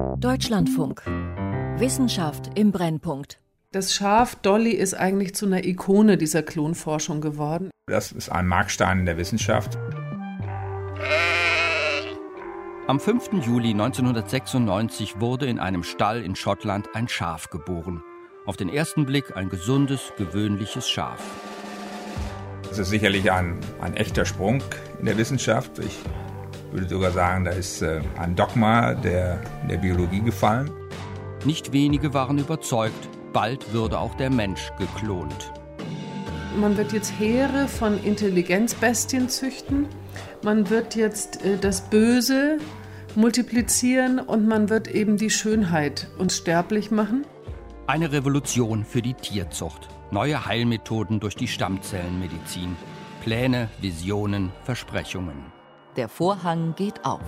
Deutschlandfunk. Wissenschaft im Brennpunkt. Das Schaf Dolly ist eigentlich zu einer Ikone dieser Klonforschung geworden. Das ist ein Markstein in der Wissenschaft. Am 5. Juli 1996 wurde in einem Stall in Schottland ein Schaf geboren. Auf den ersten Blick ein gesundes, gewöhnliches Schaf. Das ist sicherlich ein, ein echter Sprung in der Wissenschaft. Ich würde sogar sagen, da ist äh, ein Dogma der, der Biologie gefallen. Nicht wenige waren überzeugt, bald würde auch der Mensch geklont. Man wird jetzt Heere von Intelligenzbestien züchten. Man wird jetzt äh, das Böse multiplizieren und man wird eben die Schönheit unsterblich machen. Eine Revolution für die Tierzucht. Neue Heilmethoden durch die Stammzellenmedizin. Pläne, Visionen, Versprechungen. Der Vorhang geht auf.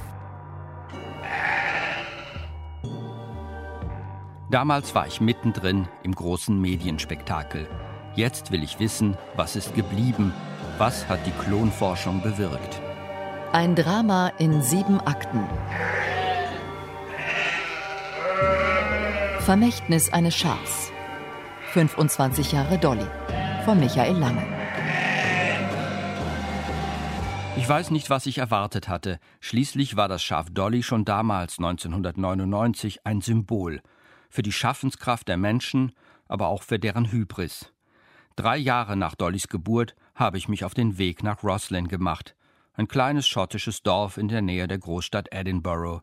Damals war ich mittendrin im großen Medienspektakel. Jetzt will ich wissen, was ist geblieben, was hat die Klonforschung bewirkt. Ein Drama in sieben Akten. Vermächtnis eines Schafs. 25 Jahre Dolly. Von Michael Lange. Ich weiß nicht, was ich erwartet hatte. Schließlich war das Schaf Dolly schon damals, 1999, ein Symbol. Für die Schaffenskraft der Menschen, aber auch für deren Hybris. Drei Jahre nach Dollys Geburt habe ich mich auf den Weg nach Roslin gemacht ein kleines schottisches Dorf in der Nähe der Großstadt Edinburgh.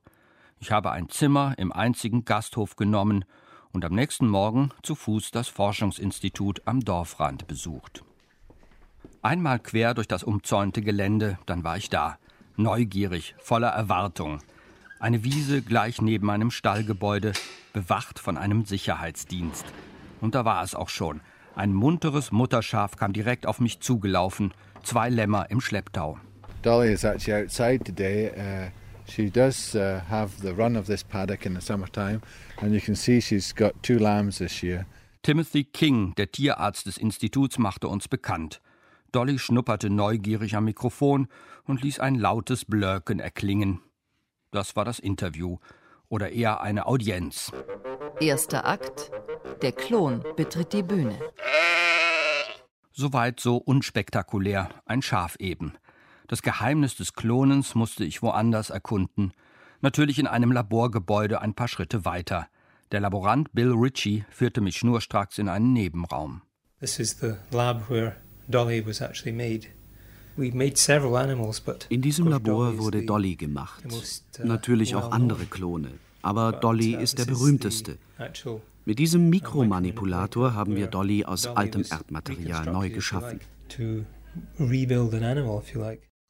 Ich habe ein Zimmer im einzigen Gasthof genommen und am nächsten Morgen zu Fuß das Forschungsinstitut am Dorfrand besucht. Einmal quer durch das umzäunte Gelände, dann war ich da, neugierig, voller Erwartung. Eine Wiese gleich neben einem Stallgebäude, bewacht von einem Sicherheitsdienst. Und da war es auch schon. Ein munteres Mutterschaf kam direkt auf mich zugelaufen, zwei Lämmer im Schlepptau. Dolly is actually outside today. Uh, she does uh, have the run of this paddock in the summertime, and you can see she's got two lambs this year. Timothy King, der Tierarzt des Instituts, machte uns bekannt. Dolly schnupperte neugierig am Mikrofon und ließ ein lautes Blöken erklingen. Das war das Interview oder eher eine Audienz. Erster Akt. Der Klon betritt die Bühne. Soweit so unspektakulär, ein Schaf eben. Das Geheimnis des Klonens musste ich woanders erkunden. Natürlich in einem Laborgebäude ein paar Schritte weiter. Der Laborant Bill Ritchie führte mich schnurstracks in einen Nebenraum. This is the lab where Dolly was actually made. In diesem Labor wurde Dolly gemacht. Uh, Natürlich auch andere Klone. Aber Dolly uh, ist der berühmteste. Mit diesem Mikromanipulator haben wir Dolly aus altem Erdmaterial neu geschaffen.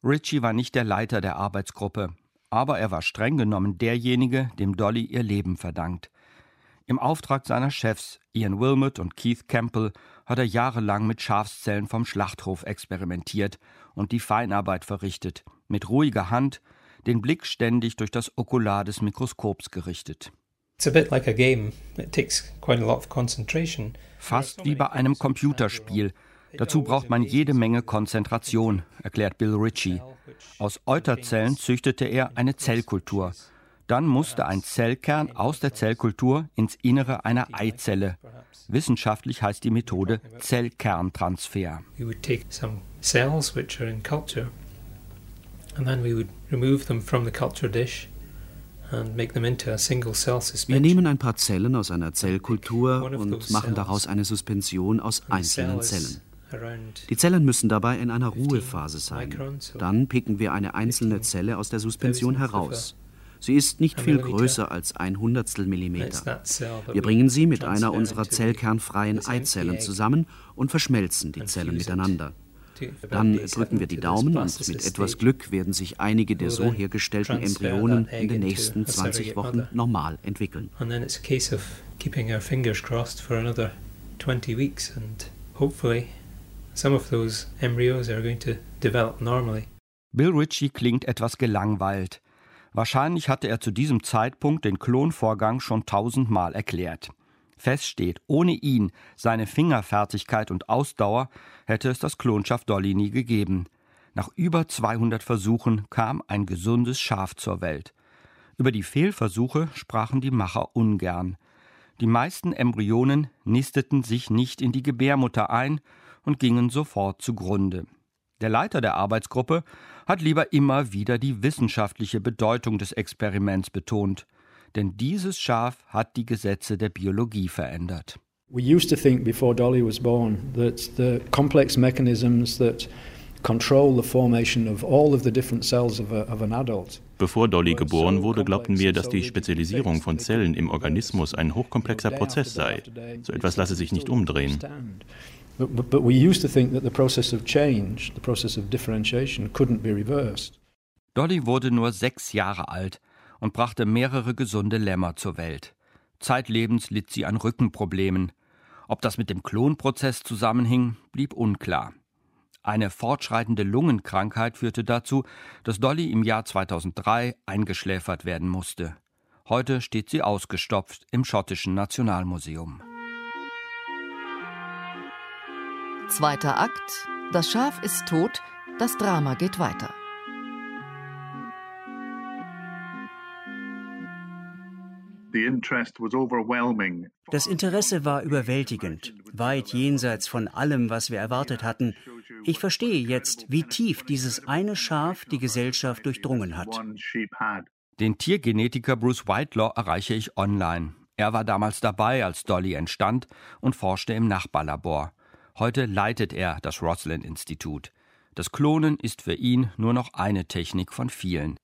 Richie war nicht der Leiter der Arbeitsgruppe, aber er war streng genommen derjenige, dem Dolly ihr Leben verdankt. Im Auftrag seiner Chefs Ian Wilmot und Keith Campbell hat er jahrelang mit Schafszellen vom Schlachthof experimentiert und die Feinarbeit verrichtet, mit ruhiger Hand, den Blick ständig durch das Okular des Mikroskops gerichtet. Fast wie bei einem Computerspiel, Dazu braucht man jede Menge Konzentration, erklärt Bill Ritchie. Aus Euterzellen züchtete er eine Zellkultur. Dann musste ein Zellkern aus der Zellkultur ins Innere einer Eizelle. Wissenschaftlich heißt die Methode Zellkerntransfer. Wir nehmen ein paar Zellen aus einer Zellkultur und machen daraus eine Suspension aus einzelnen Zellen. Die Zellen müssen dabei in einer Ruhephase sein. Dann picken wir eine einzelne Zelle aus der Suspension heraus. Sie ist nicht viel größer als ein Hundertstel Millimeter. Wir bringen sie mit einer unserer zellkernfreien Eizellen zusammen und verschmelzen die Zellen miteinander. Dann drücken wir die Daumen und mit etwas Glück werden sich einige der so hergestellten Embryonen in den nächsten 20 Wochen normal entwickeln. hopefully Some of those embryos are going to develop normally. Bill Ritchie klingt etwas gelangweilt. Wahrscheinlich hatte er zu diesem Zeitpunkt den Klonvorgang schon tausendmal erklärt. Fest steht, ohne ihn, seine Fingerfertigkeit und Ausdauer hätte es das Klonschaft Dolly nie gegeben. Nach über 200 Versuchen kam ein gesundes Schaf zur Welt. Über die Fehlversuche sprachen die Macher ungern. Die meisten Embryonen nisteten sich nicht in die Gebärmutter ein und gingen sofort zugrunde. Der Leiter der Arbeitsgruppe hat lieber immer wieder die wissenschaftliche Bedeutung des Experiments betont, denn dieses Schaf hat die Gesetze der Biologie verändert. We used to think before Dolly was born that the complex mechanisms that Bevor Dolly geboren wurde, glaubten wir, dass die Spezialisierung von Zellen im Organismus ein hochkomplexer Prozess sei. So etwas lasse sich nicht umdrehen. Dolly wurde nur sechs Jahre alt und brachte mehrere gesunde Lämmer zur Welt. Zeitlebens litt sie an Rückenproblemen. Ob das mit dem Klonprozess zusammenhing, blieb unklar. Eine fortschreitende Lungenkrankheit führte dazu, dass Dolly im Jahr 2003 eingeschläfert werden musste. Heute steht sie ausgestopft im schottischen Nationalmuseum. Zweiter Akt. Das Schaf ist tot, das Drama geht weiter. Das Interesse war überwältigend, weit jenseits von allem, was wir erwartet hatten. Ich verstehe jetzt, wie tief dieses eine Schaf die Gesellschaft durchdrungen hat. Den Tiergenetiker Bruce Whitelaw erreiche ich online. Er war damals dabei, als Dolly entstand und forschte im Nachbarlabor. Heute leitet er das Roslin-Institut. Das Klonen ist für ihn nur noch eine Technik von vielen.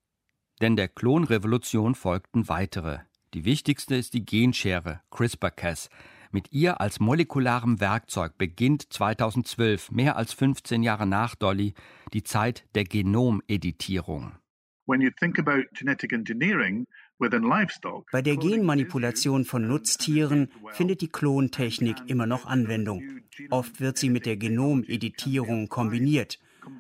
Denn der Klonrevolution folgten weitere. Die wichtigste ist die Genschere CRISPR-Cas. Mit ihr als molekularem Werkzeug beginnt 2012, mehr als 15 Jahre nach Dolly, die Zeit der Genomeditierung. Bei der Genmanipulation von Nutztieren findet die Klontechnik immer noch Anwendung. Oft wird sie mit der Genomeditierung kombiniert.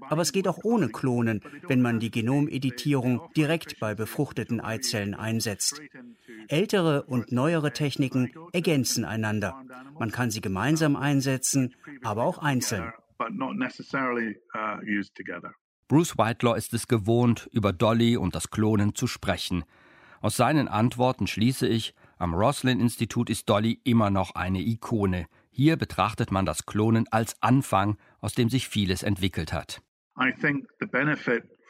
Aber es geht auch ohne Klonen, wenn man die Genomeditierung direkt bei befruchteten Eizellen einsetzt. Ältere und neuere Techniken ergänzen einander. Man kann sie gemeinsam einsetzen, aber auch einzeln. Bruce Whitelaw ist es gewohnt, über Dolly und das Klonen zu sprechen. Aus seinen Antworten schließe ich, am Roslin-Institut ist Dolly immer noch eine Ikone. Hier betrachtet man das Klonen als Anfang, aus dem sich vieles entwickelt hat.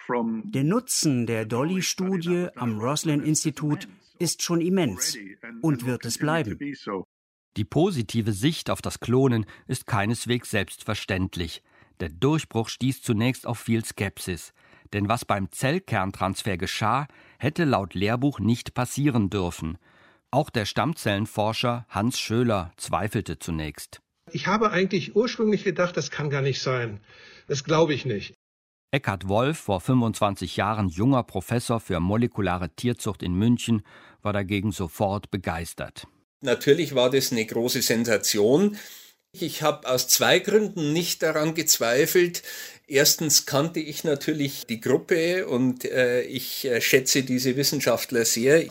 Der Nutzen der Dolly-Studie am Roslin-Institut ist schon immens und wird es bleiben. Die positive Sicht auf das Klonen ist keineswegs selbstverständlich. Der Durchbruch stieß zunächst auf viel Skepsis. Denn was beim Zellkerntransfer geschah, hätte laut Lehrbuch nicht passieren dürfen. Auch der Stammzellenforscher Hans Schöler zweifelte zunächst. Ich habe eigentlich ursprünglich gedacht, das kann gar nicht sein. Das glaube ich nicht. Eckhard Wolf, vor 25 Jahren junger Professor für molekulare Tierzucht in München, war dagegen sofort begeistert. Natürlich war das eine große Sensation. Ich habe aus zwei Gründen nicht daran gezweifelt. Erstens kannte ich natürlich die Gruppe und äh, ich äh, schätze diese Wissenschaftler sehr.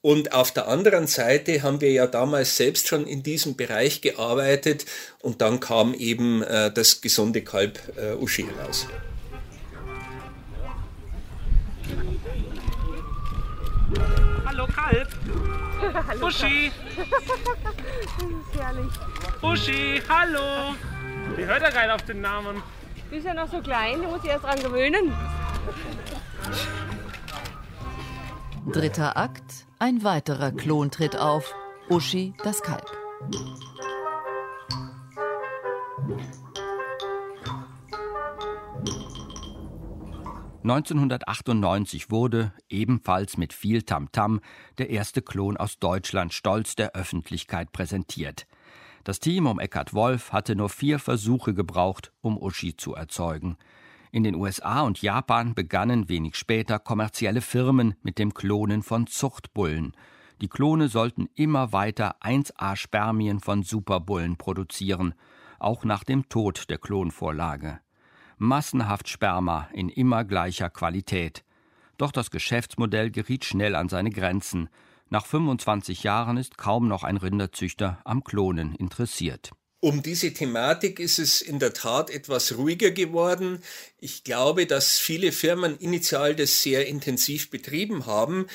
Und auf der anderen Seite haben wir ja damals selbst schon in diesem Bereich gearbeitet und dann kam eben äh, das gesunde Kalb äh, Uschi raus. Hallo Kalb. hallo, Uschi. das ist herrlich. Uschi, hallo. Wie hört er gerade auf den Namen? Du bist ja noch so klein, du musst dich erst dran gewöhnen. Dritter Akt. Ein weiterer Klon tritt auf. Uschi, das Kalb. 1998 wurde, ebenfalls mit viel Tamtam, -Tam, der erste Klon aus Deutschland stolz der Öffentlichkeit präsentiert. Das Team um Eckhard Wolf hatte nur vier Versuche gebraucht, um Uschi zu erzeugen. In den USA und Japan begannen wenig später kommerzielle Firmen mit dem Klonen von Zuchtbullen. Die Klone sollten immer weiter 1A-Spermien von Superbullen produzieren, auch nach dem Tod der Klonvorlage massenhaft Sperma in immer gleicher Qualität. Doch das Geschäftsmodell geriet schnell an seine Grenzen. Nach 25 Jahren ist kaum noch ein Rinderzüchter am Klonen interessiert. Um diese Thematik ist es in der Tat etwas ruhiger geworden. Ich glaube, dass viele Firmen initial das sehr intensiv betrieben haben,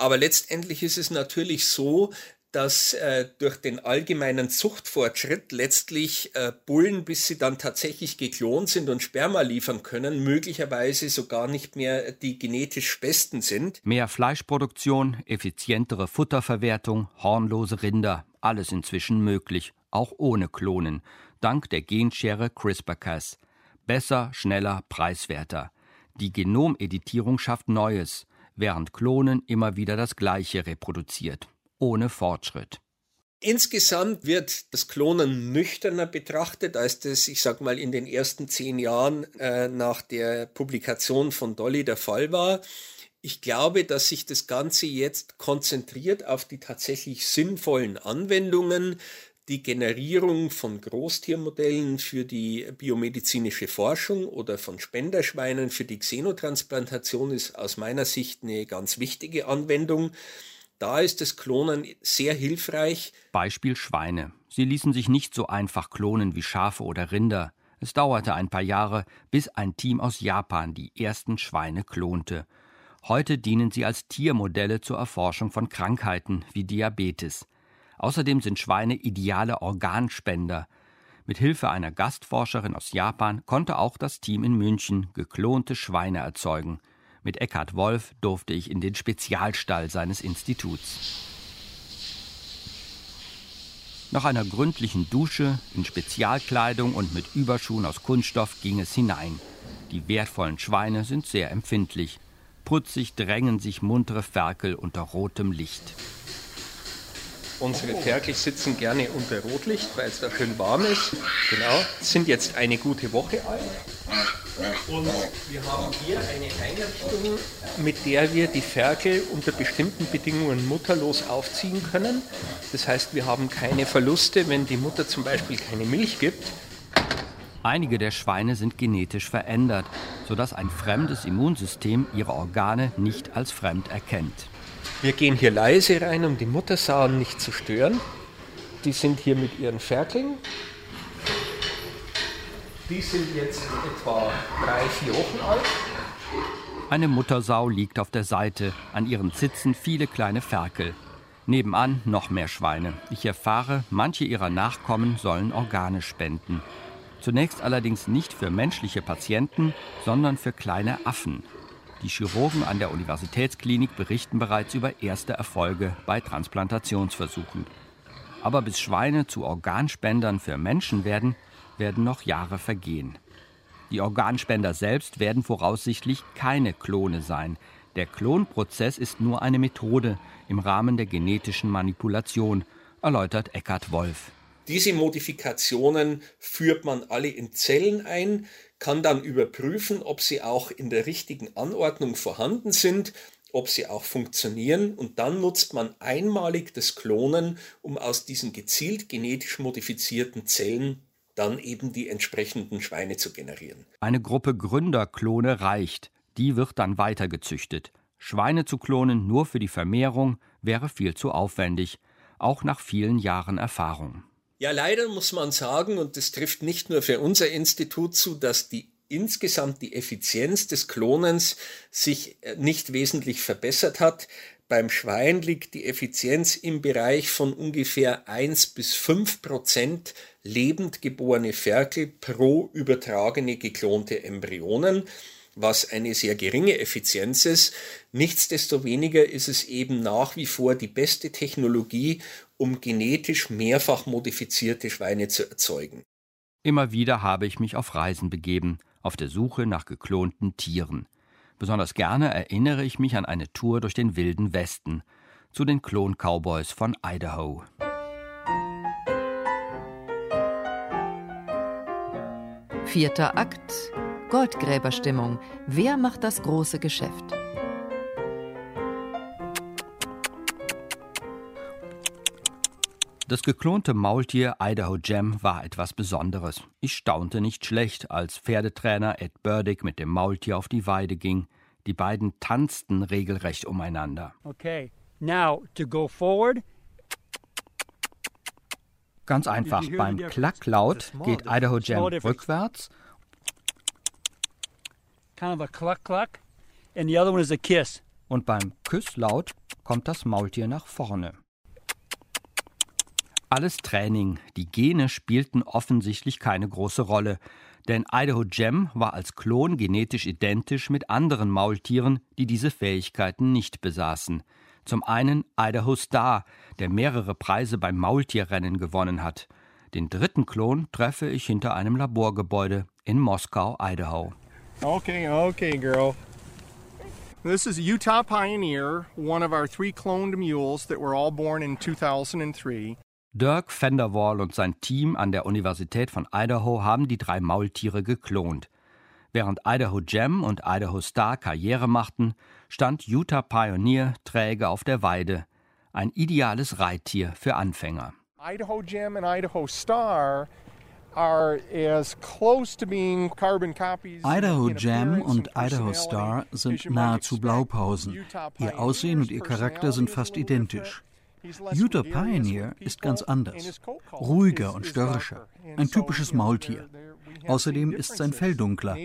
Aber letztendlich ist es natürlich so, dass äh, durch den allgemeinen Zuchtfortschritt letztlich äh, Bullen, bis sie dann tatsächlich geklont sind und Sperma liefern können, möglicherweise sogar nicht mehr die genetisch besten sind. Mehr Fleischproduktion, effizientere Futterverwertung, hornlose Rinder, alles inzwischen möglich, auch ohne Klonen, dank der Genschere CRISPR-Cas. Besser, schneller, preiswerter. Die Genomeditierung schafft Neues, während Klonen immer wieder das Gleiche reproduziert ohne Fortschritt. Insgesamt wird das Klonen nüchterner betrachtet, als das, ich sag mal, in den ersten zehn Jahren äh, nach der Publikation von Dolly der Fall war. Ich glaube, dass sich das Ganze jetzt konzentriert auf die tatsächlich sinnvollen Anwendungen. Die Generierung von Großtiermodellen für die biomedizinische Forschung oder von Spenderschweinen für die Xenotransplantation ist aus meiner Sicht eine ganz wichtige Anwendung. Da ist das Klonen sehr hilfreich. Beispiel Schweine. Sie ließen sich nicht so einfach klonen wie Schafe oder Rinder. Es dauerte ein paar Jahre, bis ein Team aus Japan die ersten Schweine klonte. Heute dienen sie als Tiermodelle zur Erforschung von Krankheiten wie Diabetes. Außerdem sind Schweine ideale Organspender. Mit Hilfe einer Gastforscherin aus Japan konnte auch das Team in München geklonte Schweine erzeugen. Mit Eckhard Wolf durfte ich in den Spezialstall seines Instituts. Nach einer gründlichen Dusche, in Spezialkleidung und mit Überschuhen aus Kunststoff ging es hinein. Die wertvollen Schweine sind sehr empfindlich. Putzig drängen sich muntere Ferkel unter rotem Licht. Unsere Ferkel sitzen gerne unter Rotlicht, weil es da schön warm ist. Genau, sind jetzt eine gute Woche alt. Und wir haben hier eine Einrichtung, mit der wir die Ferkel unter bestimmten Bedingungen mutterlos aufziehen können. Das heißt, wir haben keine Verluste, wenn die Mutter zum Beispiel keine Milch gibt. Einige der Schweine sind genetisch verändert, sodass ein fremdes Immunsystem ihre Organe nicht als fremd erkennt. Wir gehen hier leise rein, um die Muttersauen nicht zu stören. Die sind hier mit ihren Ferkeln die sind jetzt etwa drei, vier Wochen alt. Eine Muttersau liegt auf der Seite, an ihren Zitzen viele kleine Ferkel. Nebenan noch mehr Schweine. Ich erfahre, manche ihrer Nachkommen sollen Organe spenden. Zunächst allerdings nicht für menschliche Patienten, sondern für kleine Affen. Die Chirurgen an der Universitätsklinik berichten bereits über erste Erfolge bei Transplantationsversuchen. Aber bis Schweine zu Organspendern für Menschen werden, werden noch Jahre vergehen. Die Organspender selbst werden voraussichtlich keine Klone sein. Der Klonprozess ist nur eine Methode im Rahmen der genetischen Manipulation, erläutert Eckhard Wolf. Diese Modifikationen führt man alle in Zellen ein, kann dann überprüfen, ob sie auch in der richtigen Anordnung vorhanden sind, ob sie auch funktionieren und dann nutzt man einmalig das Klonen, um aus diesen gezielt genetisch modifizierten Zellen dann eben die entsprechenden Schweine zu generieren. Eine Gruppe Gründerklone reicht, die wird dann weitergezüchtet. Schweine zu klonen nur für die Vermehrung wäre viel zu aufwendig, auch nach vielen Jahren Erfahrung. Ja, leider muss man sagen, und das trifft nicht nur für unser Institut zu, dass die insgesamt die Effizienz des Klonens sich nicht wesentlich verbessert hat. Beim Schwein liegt die Effizienz im Bereich von ungefähr 1 bis 5 Prozent lebend geborene Ferkel pro übertragene geklonte Embryonen, was eine sehr geringe Effizienz ist. Nichtsdestoweniger ist es eben nach wie vor die beste Technologie, um genetisch mehrfach modifizierte Schweine zu erzeugen. Immer wieder habe ich mich auf Reisen begeben, auf der Suche nach geklonten Tieren. Besonders gerne erinnere ich mich an eine Tour durch den wilden Westen, zu den Klon-Cowboys von Idaho. Vierter Akt Goldgräberstimmung. Wer macht das große Geschäft? Das geklonte Maultier Idaho Jam war etwas Besonderes. Ich staunte nicht schlecht, als Pferdetrainer Ed Burdick mit dem Maultier auf die Weide ging. Die beiden tanzten regelrecht umeinander. Okay, now to go forward. Ganz einfach, beim Klacklaut geht Idaho Jam rückwärts. Kind of a cluck cluck. And the other one is a kiss. Und beim Küsslaut kommt das Maultier nach vorne. Alles Training, die Gene spielten offensichtlich keine große Rolle, denn Idaho Gem war als Klon genetisch identisch mit anderen Maultieren, die diese Fähigkeiten nicht besaßen. Zum einen Idaho Star, der mehrere Preise beim Maultierrennen gewonnen hat. Den dritten Klon treffe ich hinter einem Laborgebäude in Moskau, Idaho. Okay, okay, girl. This is Utah Pioneer, one of our three cloned mules that were all born in 2003. Dirk Vanderwall und sein Team an der Universität von Idaho haben die drei Maultiere geklont. Während Idaho Gem und Idaho Star Karriere machten, stand Utah Pioneer träge auf der Weide. Ein ideales Reittier für Anfänger. Idaho Gem und Idaho Star Idaho Jam und Idaho Star sind nahezu Blaupausen. Ihr Aussehen und ihr Charakter sind fast identisch. Utah Pioneer ist ganz anders, ruhiger und störrischer, ein typisches Maultier. Außerdem ist sein Fell dunkler.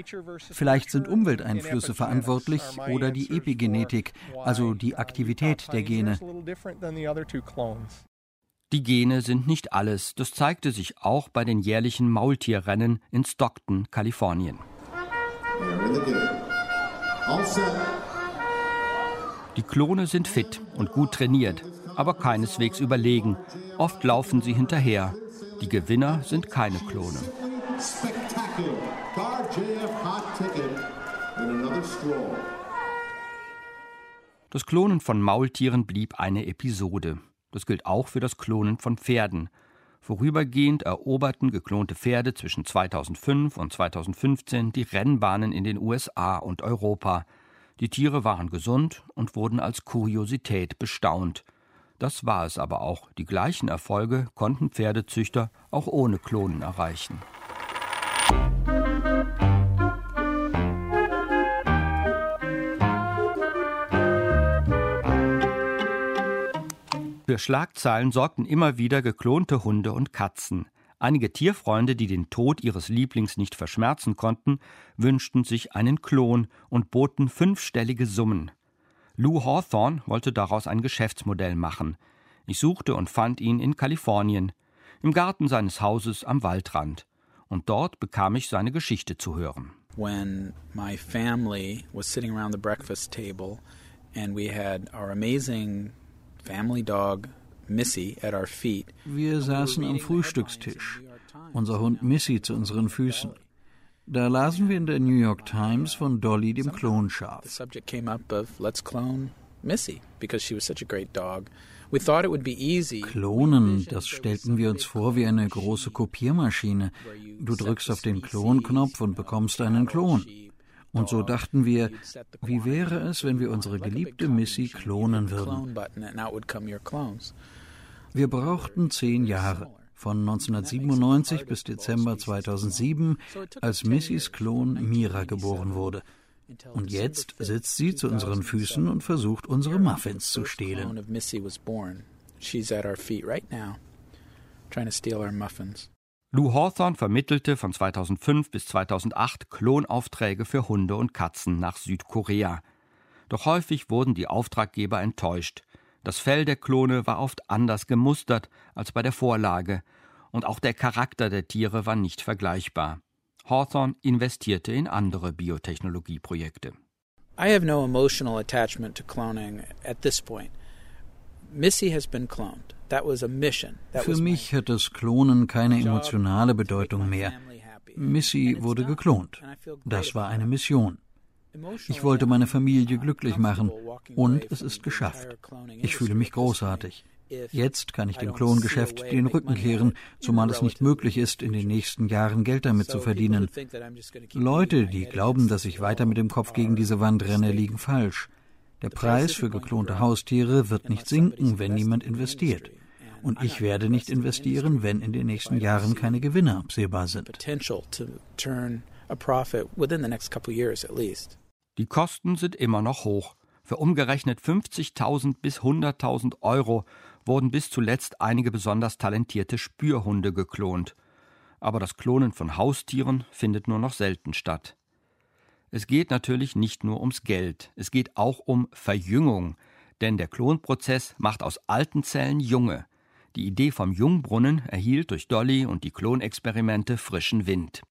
Vielleicht sind Umwelteinflüsse verantwortlich oder die Epigenetik, also die Aktivität der Gene. Die Gene sind nicht alles, das zeigte sich auch bei den jährlichen Maultierrennen in Stockton, Kalifornien. Die Klone sind fit und gut trainiert, aber keineswegs überlegen. Oft laufen sie hinterher. Die Gewinner sind keine Klone. Das Klonen von Maultieren blieb eine Episode. Das gilt auch für das Klonen von Pferden. Vorübergehend eroberten geklonte Pferde zwischen 2005 und 2015 die Rennbahnen in den USA und Europa. Die Tiere waren gesund und wurden als Kuriosität bestaunt. Das war es aber auch. Die gleichen Erfolge konnten Pferdezüchter auch ohne Klonen erreichen. Für Schlagzeilen sorgten immer wieder geklonte Hunde und Katzen. Einige Tierfreunde, die den Tod ihres Lieblings nicht verschmerzen konnten, wünschten sich einen Klon und boten fünfstellige Summen. Lou Hawthorne wollte daraus ein Geschäftsmodell machen. Ich suchte und fand ihn in Kalifornien, im Garten seines Hauses am Waldrand. Und dort bekam ich seine Geschichte zu hören. When my family was sitting around the breakfast table and we had our amazing family dog Missy at our feet. Wir saßen am Frühstückstisch. Unser Hund Missy zu unseren Füßen. Da lasen wir in der New York Times von Dolly, dem Klonschaf. The subject came up of let's clone Missy because she was such a great dog. Klonen, das stellten wir uns vor wie eine große Kopiermaschine. Du drückst auf den Klonknopf und bekommst einen Klon. Und so dachten wir, wie wäre es, wenn wir unsere geliebte Missy klonen würden? Wir brauchten zehn Jahre, von 1997 bis Dezember 2007, als Missys Klon Mira geboren wurde. Und jetzt sitzt sie zu unseren Füßen und versucht, unsere Muffins zu stehlen. Lou Hawthorne vermittelte von 2005 bis 2008 Klonaufträge für Hunde und Katzen nach Südkorea. Doch häufig wurden die Auftraggeber enttäuscht. Das Fell der Klone war oft anders gemustert als bei der Vorlage, und auch der Charakter der Tiere war nicht vergleichbar. Hawthorne investierte in andere Biotechnologieprojekte. I have no emotional attachment to cloning at this point. Missy has been cloned. That was a mission. That Für mich hat das Klonen keine emotionale Bedeutung mehr. Missy wurde geklont. Das war eine Mission. Ich wollte meine Familie glücklich machen und es ist geschafft. Ich fühle mich großartig. Jetzt kann ich dem Klongeschäft den Rücken kehren, zumal es nicht möglich ist, in den nächsten Jahren Geld damit zu verdienen. Leute, die glauben, dass ich weiter mit dem Kopf gegen diese Wand renne, liegen falsch. Der Preis für geklonte Haustiere wird nicht sinken, wenn niemand investiert. Und ich werde nicht investieren, wenn in den nächsten Jahren keine Gewinne absehbar sind. Die Kosten sind immer noch hoch. Für umgerechnet 50.000 bis 100.000 Euro wurden bis zuletzt einige besonders talentierte Spürhunde geklont. Aber das Klonen von Haustieren findet nur noch selten statt. Es geht natürlich nicht nur ums Geld, es geht auch um Verjüngung, denn der Klonprozess macht aus alten Zellen junge. Die Idee vom Jungbrunnen erhielt durch Dolly und die Klonexperimente frischen Wind.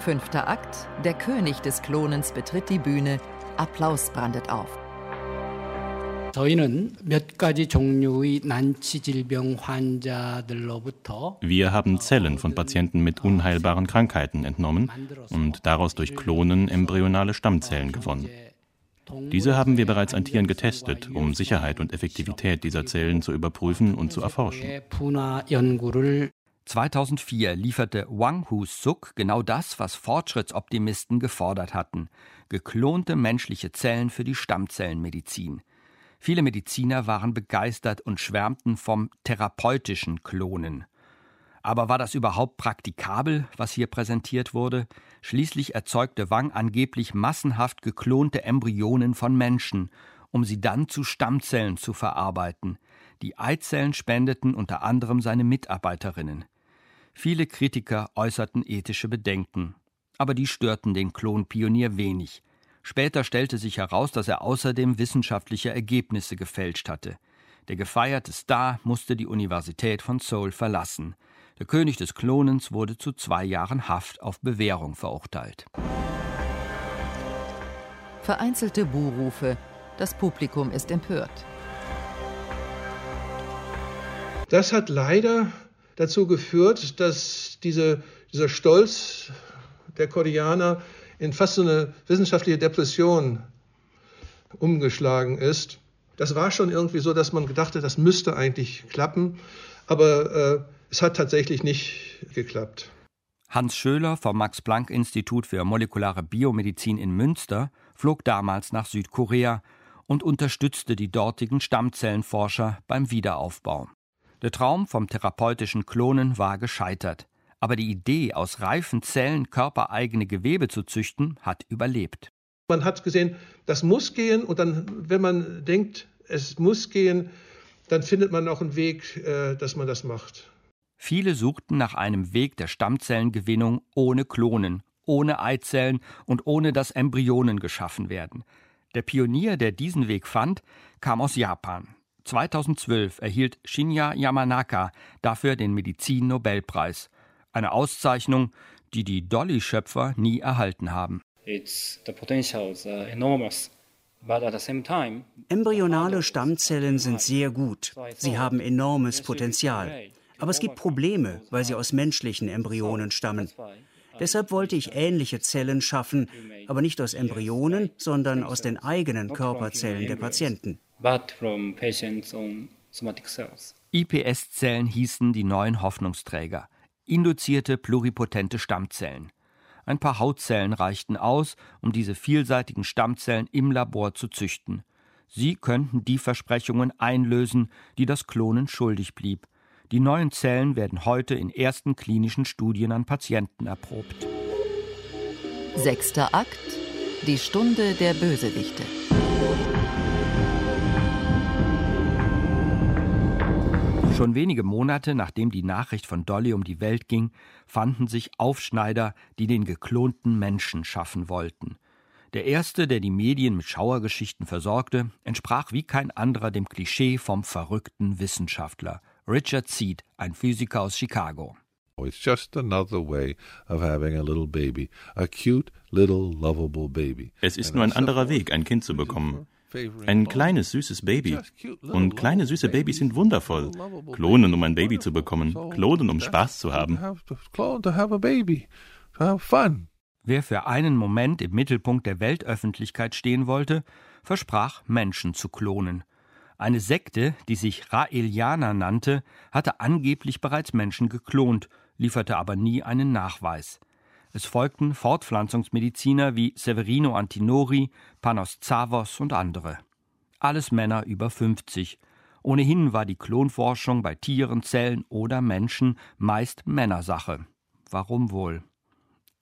Fünfter Akt. Der König des Klonens betritt die Bühne. Applaus brandet auf. Wir haben Zellen von Patienten mit unheilbaren Krankheiten entnommen und daraus durch Klonen embryonale Stammzellen gewonnen. Diese haben wir bereits an Tieren getestet, um Sicherheit und Effektivität dieser Zellen zu überprüfen und zu erforschen. 2004 lieferte Wang Hu-suk genau das, was Fortschrittsoptimisten gefordert hatten: geklonte menschliche Zellen für die Stammzellenmedizin. Viele Mediziner waren begeistert und schwärmten vom therapeutischen Klonen. Aber war das überhaupt praktikabel, was hier präsentiert wurde? Schließlich erzeugte Wang angeblich massenhaft geklonte Embryonen von Menschen, um sie dann zu Stammzellen zu verarbeiten. Die Eizellen spendeten unter anderem seine Mitarbeiterinnen. Viele Kritiker äußerten ethische Bedenken, aber die störten den Klonpionier wenig. Später stellte sich heraus, dass er außerdem wissenschaftliche Ergebnisse gefälscht hatte. Der gefeierte Star musste die Universität von Seoul verlassen. Der König des Klonens wurde zu zwei Jahren Haft auf Bewährung verurteilt. Vereinzelte Buhrufe. Das Publikum ist empört. Das hat leider dazu geführt, dass diese, dieser Stolz der Koreaner in fast so eine wissenschaftliche Depression umgeschlagen ist. Das war schon irgendwie so, dass man gedacht hat, das müsste eigentlich klappen, aber äh, es hat tatsächlich nicht geklappt. Hans Schöler vom Max-Planck-Institut für molekulare Biomedizin in Münster flog damals nach Südkorea und unterstützte die dortigen Stammzellenforscher beim Wiederaufbau. Der Traum vom therapeutischen Klonen war gescheitert, aber die Idee, aus reifen Zellen körpereigene Gewebe zu züchten, hat überlebt. Man hat gesehen, das muss gehen und dann, wenn man denkt, es muss gehen, dann findet man auch einen Weg, äh, dass man das macht. Viele suchten nach einem Weg der Stammzellengewinnung ohne Klonen, ohne Eizellen und ohne dass Embryonen geschaffen werden. Der Pionier, der diesen Weg fand, kam aus Japan. 2012 erhielt Shinya Yamanaka dafür den Medizin-Nobelpreis, eine Auszeichnung, die die Dolly-Schöpfer nie erhalten haben. Embryonale Stammzellen sind sehr gut. Sie haben enormes Potenzial. Aber es gibt Probleme, weil sie aus menschlichen Embryonen stammen. Deshalb wollte ich ähnliche Zellen schaffen, aber nicht aus Embryonen, sondern aus den eigenen Körperzellen der Patienten but from patients' own somatic cells. IPS-Zellen hießen die neuen Hoffnungsträger, induzierte pluripotente Stammzellen. Ein paar Hautzellen reichten aus, um diese vielseitigen Stammzellen im Labor zu züchten. Sie könnten die Versprechungen einlösen, die das Klonen schuldig blieb. Die neuen Zellen werden heute in ersten klinischen Studien an Patienten erprobt. Sechster Akt Die Stunde der Bösewichte. Schon wenige Monate nachdem die Nachricht von Dolly um die Welt ging, fanden sich Aufschneider, die den geklonten Menschen schaffen wollten. Der erste, der die Medien mit Schauergeschichten versorgte, entsprach wie kein anderer dem Klischee vom verrückten Wissenschaftler. Richard Seed, ein Physiker aus Chicago. It's just another way of having a little baby, a cute little lovable baby. Es ist nur ein anderer Weg, ein Kind zu bekommen. Ein kleines, süßes Baby. Und kleine, süße Babys sind wundervoll. Klonen, um ein Baby zu bekommen. Klonen, um Spaß zu haben. Wer für einen Moment im Mittelpunkt der Weltöffentlichkeit stehen wollte, versprach, Menschen zu klonen. Eine Sekte, die sich Raelianer nannte, hatte angeblich bereits Menschen geklont, lieferte aber nie einen Nachweis. Es folgten Fortpflanzungsmediziner wie Severino Antinori, Panos Zavos und andere. Alles Männer über 50. Ohnehin war die Klonforschung bei Tieren, Zellen oder Menschen meist Männersache. Warum wohl?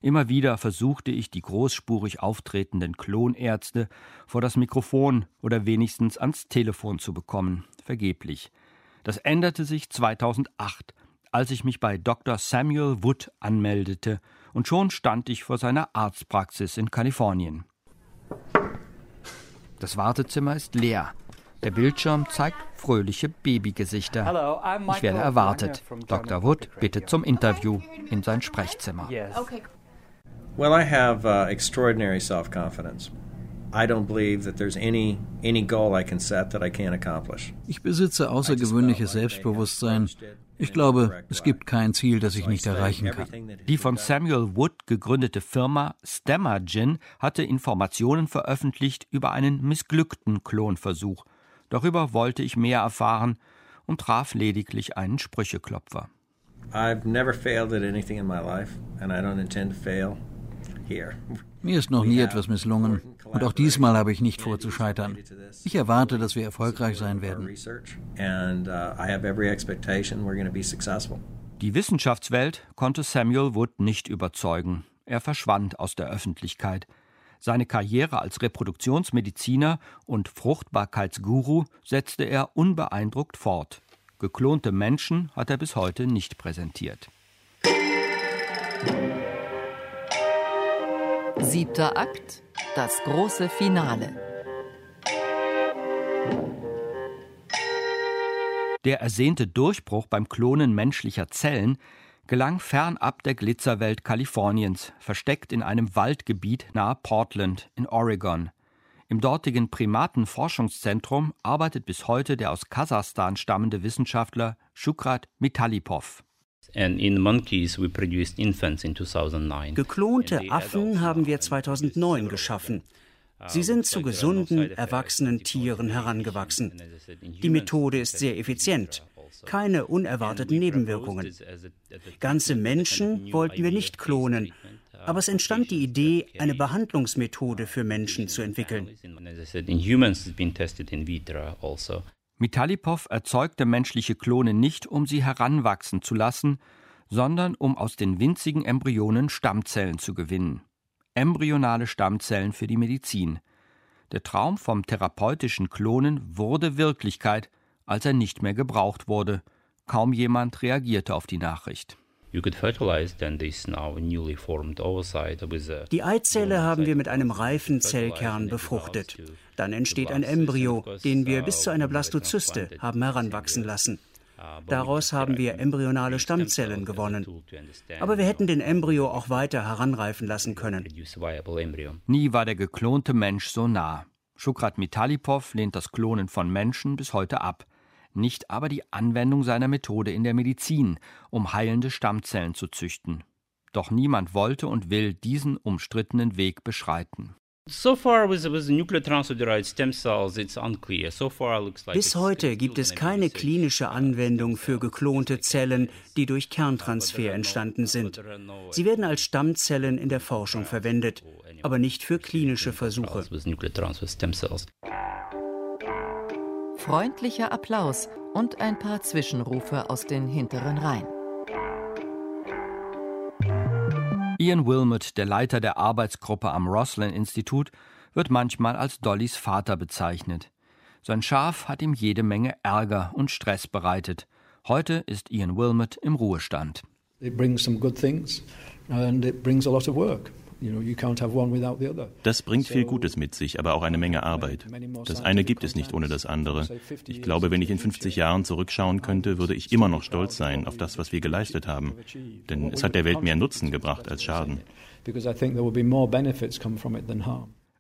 Immer wieder versuchte ich, die großspurig auftretenden Klonärzte vor das Mikrofon oder wenigstens ans Telefon zu bekommen. Vergeblich. Das änderte sich 2008, als ich mich bei Dr. Samuel Wood anmeldete Und schon stand ich vor seiner Arztpraxis in Kalifornien. Das Wartezimmer ist leer. Der Bildschirm zeigt fröhliche Babygesichter. Ich werde erwartet. Dr. Wood bittet zum Interview in sein Sprechzimmer. Well, I have uh, extraordinary self-confidence. I don't believe that there's any any goal I can set that I can't accomplish. Ich besitze außergewöhnliches Selbstbewusstsein. Ich glaube, es gibt kein Ziel, das ich nicht erreichen kann. Die von Samuel Wood gegründete Firma Stammergin hatte Informationen veröffentlicht über einen missglückten Klonversuch. Darüber wollte ich mehr erfahren und traf lediglich einen Sprücheklopfer. I've never failed at anything in my life and I don't intend to fail. Mir ist noch nie etwas misslungen und auch diesmal habe ich nicht vor zu scheitern. Ich erwarte, dass wir erfolgreich sein werden. Uh, Die Wissenschaftswelt konnte Samuel Wood nicht überzeugen. Er verschwand aus der Öffentlichkeit. Seine Karriere als Reproduktionsmediziner und Fruchtbarkeitsguru setzte er unbeeindruckt fort. Geklonte Menschen hat er bis heute nicht präsentiert. Siebter Akt, das große Finale. Der ersehnte Durchbruch beim Klonen menschlicher Zellen gelang fernab der Glitzerwelt Kaliforniens, versteckt in einem Waldgebiet nahe Portland in Oregon. Im dortigen Primatenforschungszentrum arbeitet bis heute der aus Kasachstan stammende Wissenschaftler Shukrat Mitalipov. Geklonte Affen haben wir 2009 geschaffen. Sie sind zu gesunden, erwachsenen Tieren herangewachsen. Die Methode ist sehr effizient. Keine unerwarteten Nebenwirkungen. Ganze Menschen wollten wir nicht klonen, aber es entstand die Idee, eine Behandlungsmethode für Menschen zu entwickeln. Mitalipov erzeugte menschliche Klone nicht, um sie heranwachsen zu lassen, sondern um aus den winzigen Embryonen Stammzellen zu gewinnen. Embryonale Stammzellen für die Medizin. Der Traum vom therapeutischen Klonen wurde Wirklichkeit, als er nicht mehr gebraucht wurde. Kaum jemand reagierte auf die Nachricht. Die Eizelle haben wir mit einem reifen Zellkern befruchtet. Dann entsteht ein Embryo, den wir bis zu einer Blastozyste haben heranwachsen lassen. Daraus haben wir embryonale Stammzellen gewonnen. Aber wir hätten den Embryo auch weiter heranreifen lassen können. Nie war der geklonte Mensch so nah. Shukrat Mitalipov lehnt das Klonen von Menschen bis heute ab nicht aber die Anwendung seiner Methode in der Medizin, um heilende Stammzellen zu züchten. Doch niemand wollte und will diesen umstrittenen Weg beschreiten. Bis heute gibt es keine klinische Anwendung für geklonte Zellen, die durch Kerntransfer entstanden sind. Sie werden als Stammzellen in der Forschung verwendet, aber nicht für klinische Versuche. Freundlicher Applaus und ein paar Zwischenrufe aus den hinteren Reihen. Ian Wilmot, der Leiter der Arbeitsgruppe am Roslin-Institut, wird manchmal als Dollys Vater bezeichnet. Sein Schaf hat ihm jede Menge Ärger und Stress bereitet. Heute ist Ian Wilmot im Ruhestand. It brings some good things and it brings a lot of work. Das bringt viel Gutes mit sich, aber auch eine Menge Arbeit. Das eine gibt es nicht ohne das andere. Ich glaube, wenn ich in 50 Jahren zurückschauen könnte, würde ich immer noch stolz sein auf das, was wir geleistet haben. Denn es hat der Welt mehr Nutzen gebracht als Schaden.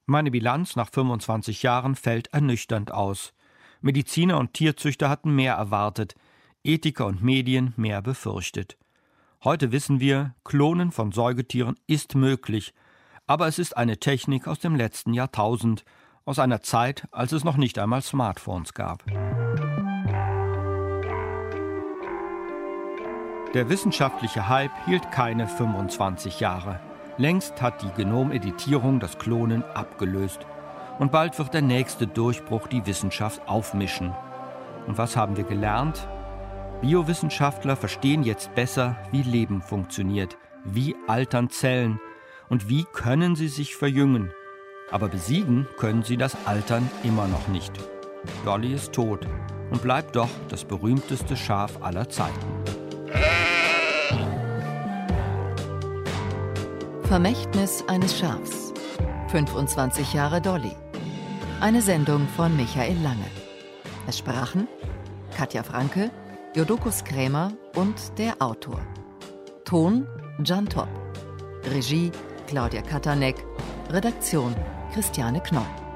Meine Bilanz nach 25 Jahren fällt ernüchternd aus. Mediziner und Tierzüchter hatten mehr erwartet, Ethiker und Medien mehr befürchtet. Heute wissen wir, Klonen von Säugetieren ist möglich, aber es ist eine Technik aus dem letzten Jahrtausend, aus einer Zeit, als es noch nicht einmal Smartphones gab. Der wissenschaftliche Hype hielt keine 25 Jahre. Längst hat die Genomeditierung das Klonen abgelöst. Und bald wird der nächste Durchbruch die Wissenschaft aufmischen. Und was haben wir gelernt? Biowissenschaftler verstehen jetzt besser, wie Leben funktioniert, wie altern Zellen und wie können sie sich verjüngen. Aber besiegen können sie das Altern immer noch nicht. Dolly ist tot und bleibt doch das berühmteste Schaf aller Zeiten. Vermächtnis eines Schafs. 25 Jahre Dolly. Eine Sendung von Michael Lange. Es sprachen Katja Franke, Jodokus Krämer und der Autor. Ton Jan Topp. Regie Claudia Katanek. Redaktion Christiane Knoll.